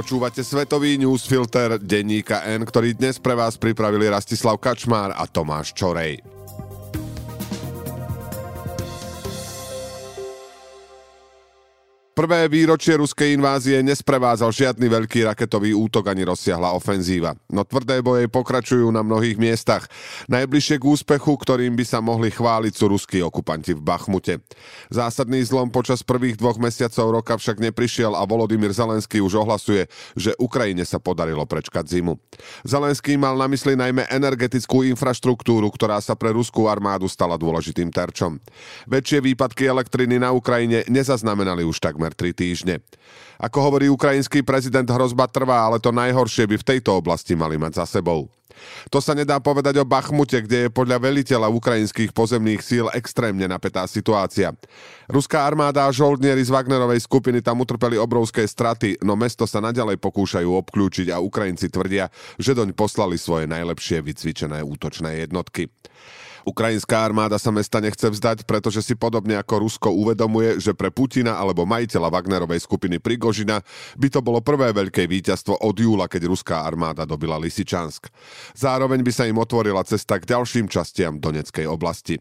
Počúvate svetový newsfilter denníka N, ktorý dnes pre vás pripravili Rastislav Kačmár a Tomáš Čorej. Prvé výročie ruskej invázie nesprevádzal žiadny veľký raketový útok ani rozsiahla ofenzíva. No tvrdé boje pokračujú na mnohých miestach. Najbližšie k úspechu, ktorým by sa mohli chváliť, sú ruskí okupanti v Bachmute. Zásadný zlom počas prvých dvoch mesiacov roka však neprišiel a Volodymyr Zelenský už ohlasuje, že Ukrajine sa podarilo prečkať zimu. Zelenský mal na mysli najmä energetickú infraštruktúru, ktorá sa pre ruskú armádu stala dôležitým terčom. Väčšie výpadky elektriny na Ukrajine nezaznamenali už takmer takmer 3 týždne. Ako hovorí ukrajinský prezident, hrozba trvá, ale to najhoršie by v tejto oblasti mali mať za sebou. To sa nedá povedať o Bachmute, kde je podľa veliteľa ukrajinských pozemných síl extrémne napätá situácia. Ruská armáda a žoldnieri z Wagnerovej skupiny tam utrpeli obrovské straty, no mesto sa naďalej pokúšajú obklúčiť a Ukrajinci tvrdia, že doň poslali svoje najlepšie vycvičené útočné jednotky. Ukrajinská armáda sa mesta nechce vzdať, pretože si podobne ako Rusko uvedomuje, že pre Putina alebo majiteľa Wagnerovej skupiny Prigožina by to bolo prvé veľké víťazstvo od júla, keď ruská armáda dobila Lisičansk. Zároveň by sa im otvorila cesta k ďalším častiam Doneckej oblasti.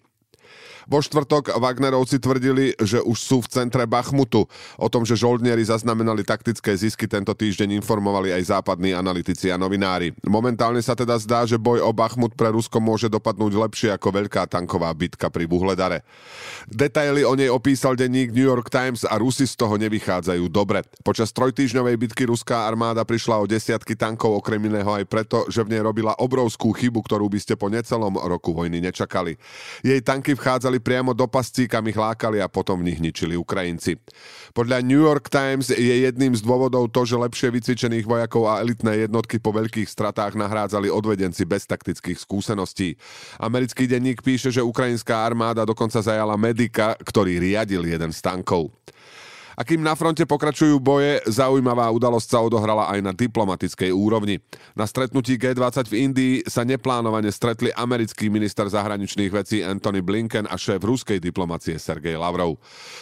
Vo štvrtok Wagnerovci tvrdili, že už sú v centre Bachmutu. O tom, že žoldnieri zaznamenali taktické zisky tento týždeň informovali aj západní analytici a novinári. Momentálne sa teda zdá, že boj o Bachmut pre Rusko môže dopadnúť lepšie ako veľká tanková bitka pri Buhledare. Detaily o nej opísal denník New York Times a Rusi z toho nevychádzajú dobre. Počas trojtýždňovej bitky ruská armáda prišla o desiatky tankov okrem iného aj preto, že v nej robila obrovskú chybu, ktorú by ste po necelom roku vojny nečakali. Jej tanky vchádzali priamo do pascí, kam ich lákali a potom v nich ničili Ukrajinci. Podľa New York Times je jedným z dôvodov to, že lepšie vycvičených vojakov a elitné jednotky po veľkých stratách nahrádzali odvedenci bez taktických skúseností. Americký denník píše, že ukrajinská armáda dokonca zajala medika, ktorý riadil jeden z tankov. A kým na fronte pokračujú boje, zaujímavá udalosť sa odohrala aj na diplomatickej úrovni. Na stretnutí G20 v Indii sa neplánovane stretli americký minister zahraničných vecí Anthony Blinken a šéf ruskej diplomacie Sergej Lavrov.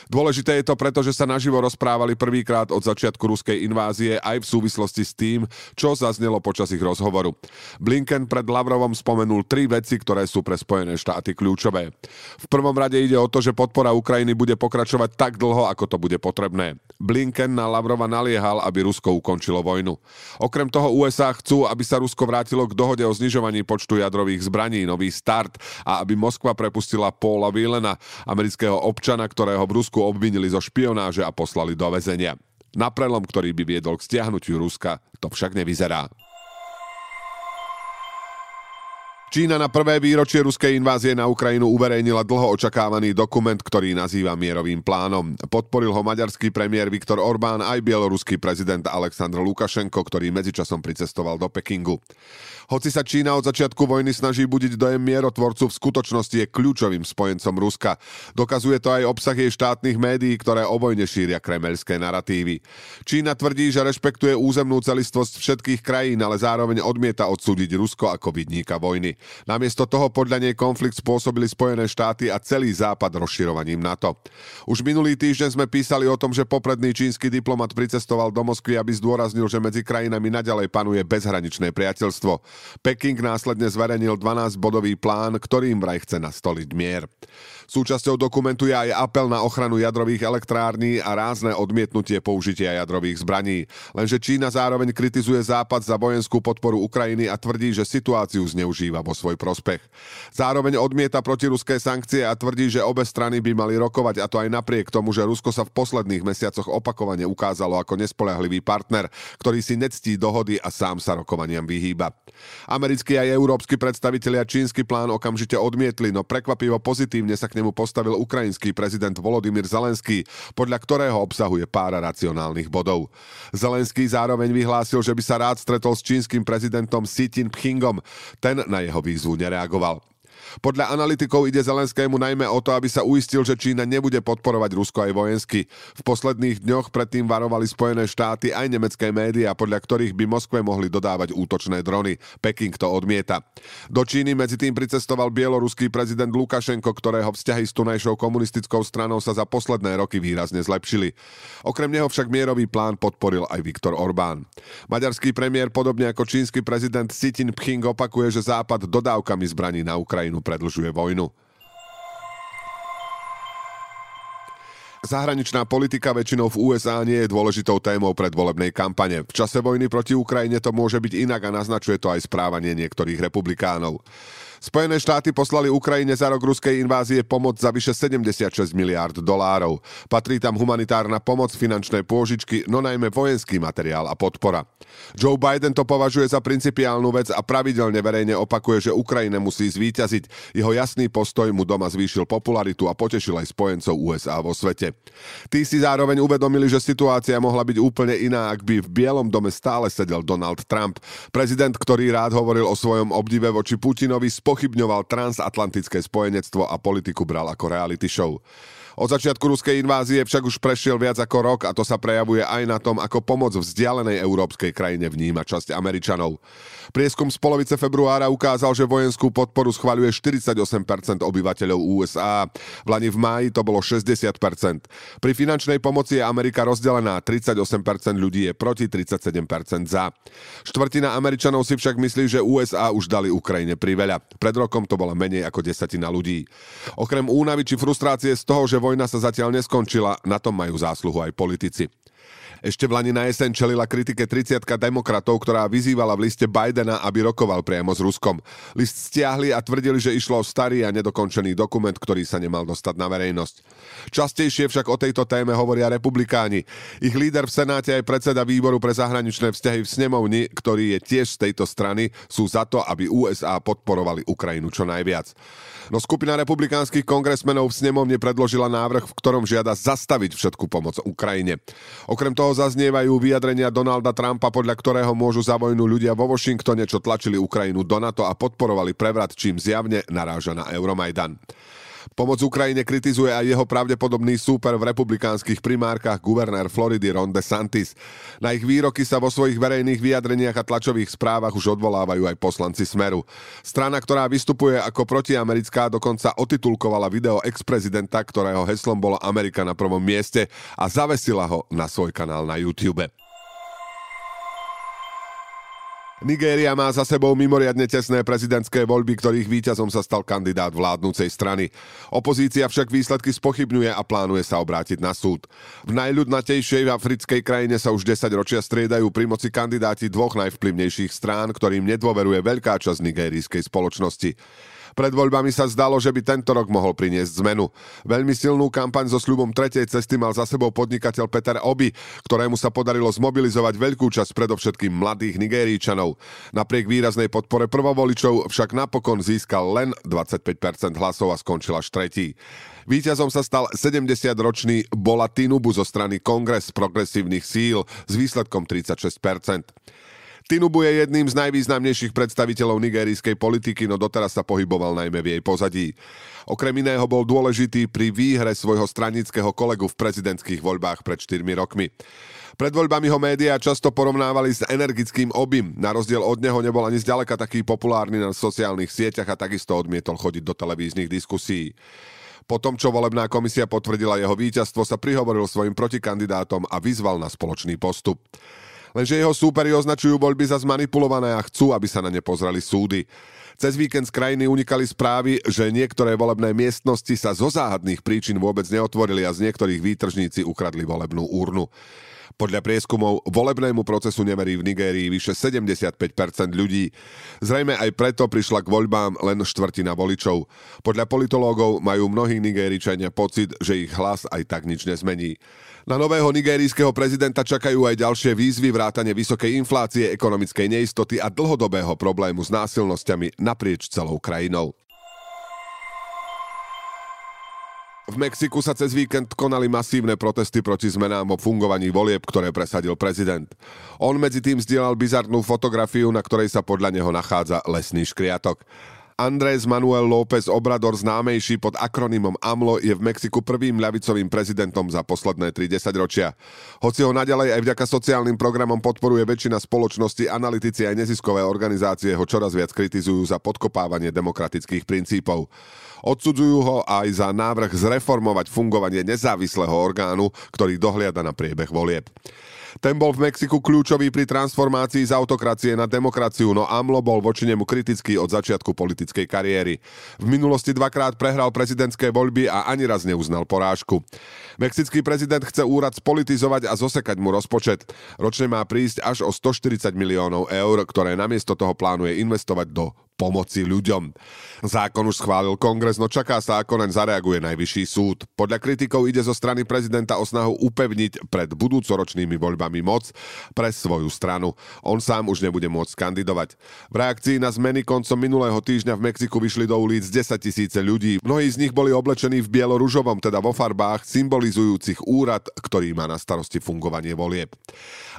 Dôležité je to preto, že sa naživo rozprávali prvýkrát od začiatku ruskej invázie aj v súvislosti s tým, čo zaznelo počas ich rozhovoru. Blinken pred Lavrovom spomenul tri veci, ktoré sú pre Spojené štáty kľúčové. V prvom rade ide o to, že podpora Ukrajiny bude pokračovať tak dlho, ako to bude potrebné potrebné. Blinken na Lavrova naliehal, aby Rusko ukončilo vojnu. Okrem toho USA chcú, aby sa Rusko vrátilo k dohode o znižovaní počtu jadrových zbraní, nový start a aby Moskva prepustila Paula Willena, amerického občana, ktorého v Rusku obvinili zo špionáže a poslali do väzenia. Na prelom, ktorý by viedol k stiahnutiu Ruska, to však nevyzerá. Čína na prvé výročie ruskej invázie na Ukrajinu uverejnila dlho očakávaný dokument, ktorý nazýva mierovým plánom. Podporil ho maďarský premiér Viktor Orbán aj bieloruský prezident Aleksandr Lukašenko, ktorý medzičasom pricestoval do Pekingu. Hoci sa Čína od začiatku vojny snaží budiť dojem mierotvorcu, v skutočnosti je kľúčovým spojencom Ruska. Dokazuje to aj obsah jej štátnych médií, ktoré o vojne šíria kremelské narratívy. Čína tvrdí, že rešpektuje územnú celistvosť všetkých krajín, ale zároveň odmieta odsúdiť Rusko ako vidníka vojny. Namiesto toho podľa nej konflikt spôsobili Spojené štáty a celý západ rozširovaním NATO. Už minulý týždeň sme písali o tom, že popredný čínsky diplomat pricestoval do Moskvy, aby zdôraznil, že medzi krajinami naďalej panuje bezhraničné priateľstvo. Peking následne zverejnil 12-bodový plán, ktorým vraj chce nastoliť mier. Súčasťou dokumentu je aj apel na ochranu jadrových elektrární a rázne odmietnutie použitia jadrových zbraní. Lenže Čína zároveň kritizuje Západ za vojenskú podporu Ukrajiny a tvrdí, že situáciu zneužíva vo svoj prospech. Zároveň odmieta protiruské sankcie a tvrdí, že obe strany by mali rokovať a to aj napriek tomu, že Rusko sa v posledných mesiacoch opakovane ukázalo ako nespoľahlivý partner, ktorý si nectí dohody a sám sa rokovaniam vyhýba. Americkí aj európsky predstavitelia čínsky plán okamžite odmietli, no prekvapivo pozitívne sa k nemu postavil ukrajinský prezident Volodymyr Zelenský, podľa ktorého obsahuje pár racionálnych bodov. Zelenský zároveň vyhlásil, že by sa rád stretol s čínskym prezidentom Xi Jinpingom. Ten na jeho výzvu nereagoval. Podľa analytikov ide Zelenskému najmä o to, aby sa uistil, že Čína nebude podporovať Rusko aj vojensky. V posledných dňoch predtým varovali Spojené štáty aj nemecké médiá, podľa ktorých by Moskve mohli dodávať útočné drony. Peking to odmieta. Do Číny medzi tým pricestoval bieloruský prezident Lukašenko, ktorého vzťahy s tunajšou komunistickou stranou sa za posledné roky výrazne zlepšili. Okrem neho však mierový plán podporil aj Viktor Orbán. Maďarský premiér, podobne ako čínsky prezident Xi Jinping, opakuje, že Západ dodávkami zbraní na Ukrajinu predlžuje vojnu. Zahraničná politika väčšinou v USA nie je dôležitou témou predvolebnej kampane. V čase vojny proti Ukrajine to môže byť inak a naznačuje to aj správanie niektorých republikánov. Spojené štáty poslali Ukrajine za rok ruskej invázie pomoc za vyše 76 miliárd dolárov. Patrí tam humanitárna pomoc, finančné pôžičky, no najmä vojenský materiál a podpora. Joe Biden to považuje za principiálnu vec a pravidelne verejne opakuje, že Ukrajina musí zvíťaziť. Jeho jasný postoj mu doma zvýšil popularitu a potešil aj spojencov USA vo svete. Tí si zároveň uvedomili, že situácia mohla byť úplne iná, ak by v Bielom dome stále sedel Donald Trump. Prezident, ktorý rád hovoril o svojom obdive voči Putinovi, spochybňoval transatlantické spojenectvo a politiku bral ako reality show. Od začiatku ruskej invázie však už prešiel viac ako rok a to sa prejavuje aj na tom, ako pomoc vzdialenej európskej krajine vníma časť Američanov. Prieskum z polovice februára ukázal, že vojenskú podporu schvaľuje 48% obyvateľov USA. V Lani v máji to bolo 60%. Pri finančnej pomoci je Amerika rozdelená. 38% ľudí je proti, 37% za. Štvrtina Američanov si však myslí, že USA už dali Ukrajine priveľa. Pred rokom to bola menej ako desatina ľudí. Okrem únavy či frustrácie z toho, že vojna sa zatiaľ neskončila, na tom majú zásluhu aj politici. Ešte v Lani na jeseň čelila kritike 30 demokratov, ktorá vyzývala v liste Bidena, aby rokoval priamo s Ruskom. List stiahli a tvrdili, že išlo o starý a nedokončený dokument, ktorý sa nemal dostať na verejnosť. Častejšie však o tejto téme hovoria republikáni. Ich líder v Senáte aj predseda výboru pre zahraničné vzťahy v snemovni, ktorý je tiež z tejto strany, sú za to, aby USA podporovali Ukrajinu čo najviac. No skupina republikánskych kongresmenov v snemovne predložila návrh, v ktorom žiada zastaviť všetku pomoc Ukrajine. Okrem toho zaznievajú vyjadrenia Donalda Trumpa, podľa ktorého môžu za vojnu ľudia vo Washingtone, čo tlačili Ukrajinu do NATO a podporovali prevrat, čím zjavne naráža na Euromajdan. Pomoc Ukrajine kritizuje aj jeho pravdepodobný súper v republikánskych primárkach guvernér Floridy Ron DeSantis. Na ich výroky sa vo svojich verejných vyjadreniach a tlačových správach už odvolávajú aj poslanci Smeru. Strana, ktorá vystupuje ako protiamerická, dokonca otitulkovala video ex-prezidenta, ktorého heslom bolo Amerika na prvom mieste a zavesila ho na svoj kanál na YouTube. Nigéria má za sebou mimoriadne tesné prezidentské voľby, ktorých víťazom sa stal kandidát vládnúcej strany. Opozícia však výsledky spochybňuje a plánuje sa obrátiť na súd. V najľudnatejšej africkej krajine sa už 10 ročia striedajú pri moci kandidáti dvoch najvplyvnejších strán, ktorým nedôveruje veľká časť nigérijskej spoločnosti. Pred voľbami sa zdalo, že by tento rok mohol priniesť zmenu. Veľmi silnú kampaň so sľubom tretej cesty mal za sebou podnikateľ Peter Obi, ktorému sa podarilo zmobilizovať veľkú časť predovšetkým mladých Nigéríčanov. Napriek výraznej podpore prvovoličov však napokon získal len 25% hlasov a skončil až tretí. Výťazom sa stal 70-ročný Bola Tinubu zo strany Kongres progresívnych síl s výsledkom 36%. Tinubu je jedným z najvýznamnejších predstaviteľov nigerijskej politiky, no doteraz sa pohyboval najmä v jej pozadí. Okrem iného bol dôležitý pri výhre svojho stranického kolegu v prezidentských voľbách pred 4 rokmi. Pred voľbami ho médiá často porovnávali s energickým obim. Na rozdiel od neho nebol ani zďaleka taký populárny na sociálnych sieťach a takisto odmietol chodiť do televíznych diskusí. Po tom, čo volebná komisia potvrdila jeho víťazstvo, sa prihovoril svojim protikandidátom a vyzval na spoločný postup. Lenže jeho súperi označujú voľby za zmanipulované a chcú, aby sa na ne pozreli súdy. Cez víkend z krajiny unikali správy, že niektoré volebné miestnosti sa zo záhadných príčin vôbec neotvorili a z niektorých výtržníci ukradli volebnú urnu. Podľa prieskumov volebnému procesu neverí v Nigérii vyše 75% ľudí. Zrejme aj preto prišla k voľbám len štvrtina voličov. Podľa politológov majú mnohí Nigéričania pocit, že ich hlas aj tak nič nezmení. Na nového nigérijského prezidenta čakajú aj ďalšie výzvy vrátane vysokej inflácie, ekonomickej neistoty a dlhodobého problému s násilnosťami naprieč celou krajinou. V Mexiku sa cez víkend konali masívne protesty proti zmenám o fungovaní volieb, ktoré presadil prezident. On medzi tým zdieľal bizarnú fotografiu, na ktorej sa podľa neho nachádza lesný škriatok. Andrés Manuel López Obrador, známejší pod akronymom AMLO, je v Mexiku prvým ľavicovým prezidentom za posledné 30 ročia. Hoci ho naďalej aj vďaka sociálnym programom podporuje väčšina spoločnosti, analytici aj neziskové organizácie ho čoraz viac kritizujú za podkopávanie demokratických princípov. Odsudzujú ho aj za návrh zreformovať fungovanie nezávislého orgánu, ktorý dohliada na priebeh volieb. Ten bol v Mexiku kľúčový pri transformácii z autokracie na demokraciu, no AMLO bol voči nemu kritický od začiatku politickej kariéry. V minulosti dvakrát prehral prezidentské voľby a ani raz neuznal porážku. Mexický prezident chce úrad spolitizovať a zosekať mu rozpočet. Ročne má prísť až o 140 miliónov eur, ktoré namiesto toho plánuje investovať do pomoci ľuďom. Zákon už schválil kongres, no čaká sa, ako naň zareaguje najvyšší súd. Podľa kritikov ide zo strany prezidenta o snahu upevniť pred budúcoročnými voľbami moc pre svoju stranu. On sám už nebude môcť kandidovať. V reakcii na zmeny koncom minulého týždňa v Mexiku vyšli do ulic 10 tisíce ľudí. Mnohí z nich boli oblečení v bieloružovom, teda vo farbách, symbolizujúcich úrad, ktorý má na starosti fungovanie volieb.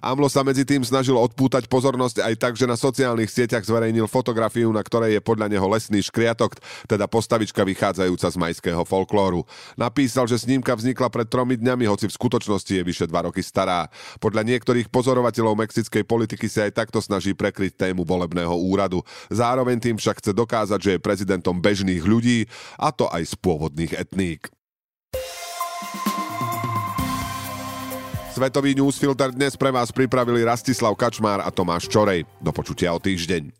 AMLO sa medzi tým snažil odpútať pozornosť aj tak, že na sociálnych sieťach zverejnil fotografiu, na ktorej je podľa neho lesný škriatok, teda postavička vychádzajúca z majského folklóru. Napísal, že snímka vznikla pred tromi dňami, hoci v skutočnosti je vyše dva roky stará. Podľa niektorých pozorovateľov mexickej politiky sa aj takto snaží prekryť tému volebného úradu. Zároveň tým však chce dokázať, že je prezidentom bežných ľudí, a to aj z pôvodných etník. Svetový newsfilter dnes pre vás pripravili Rastislav Kačmár a Tomáš Čorej. Do počutia o týždeň.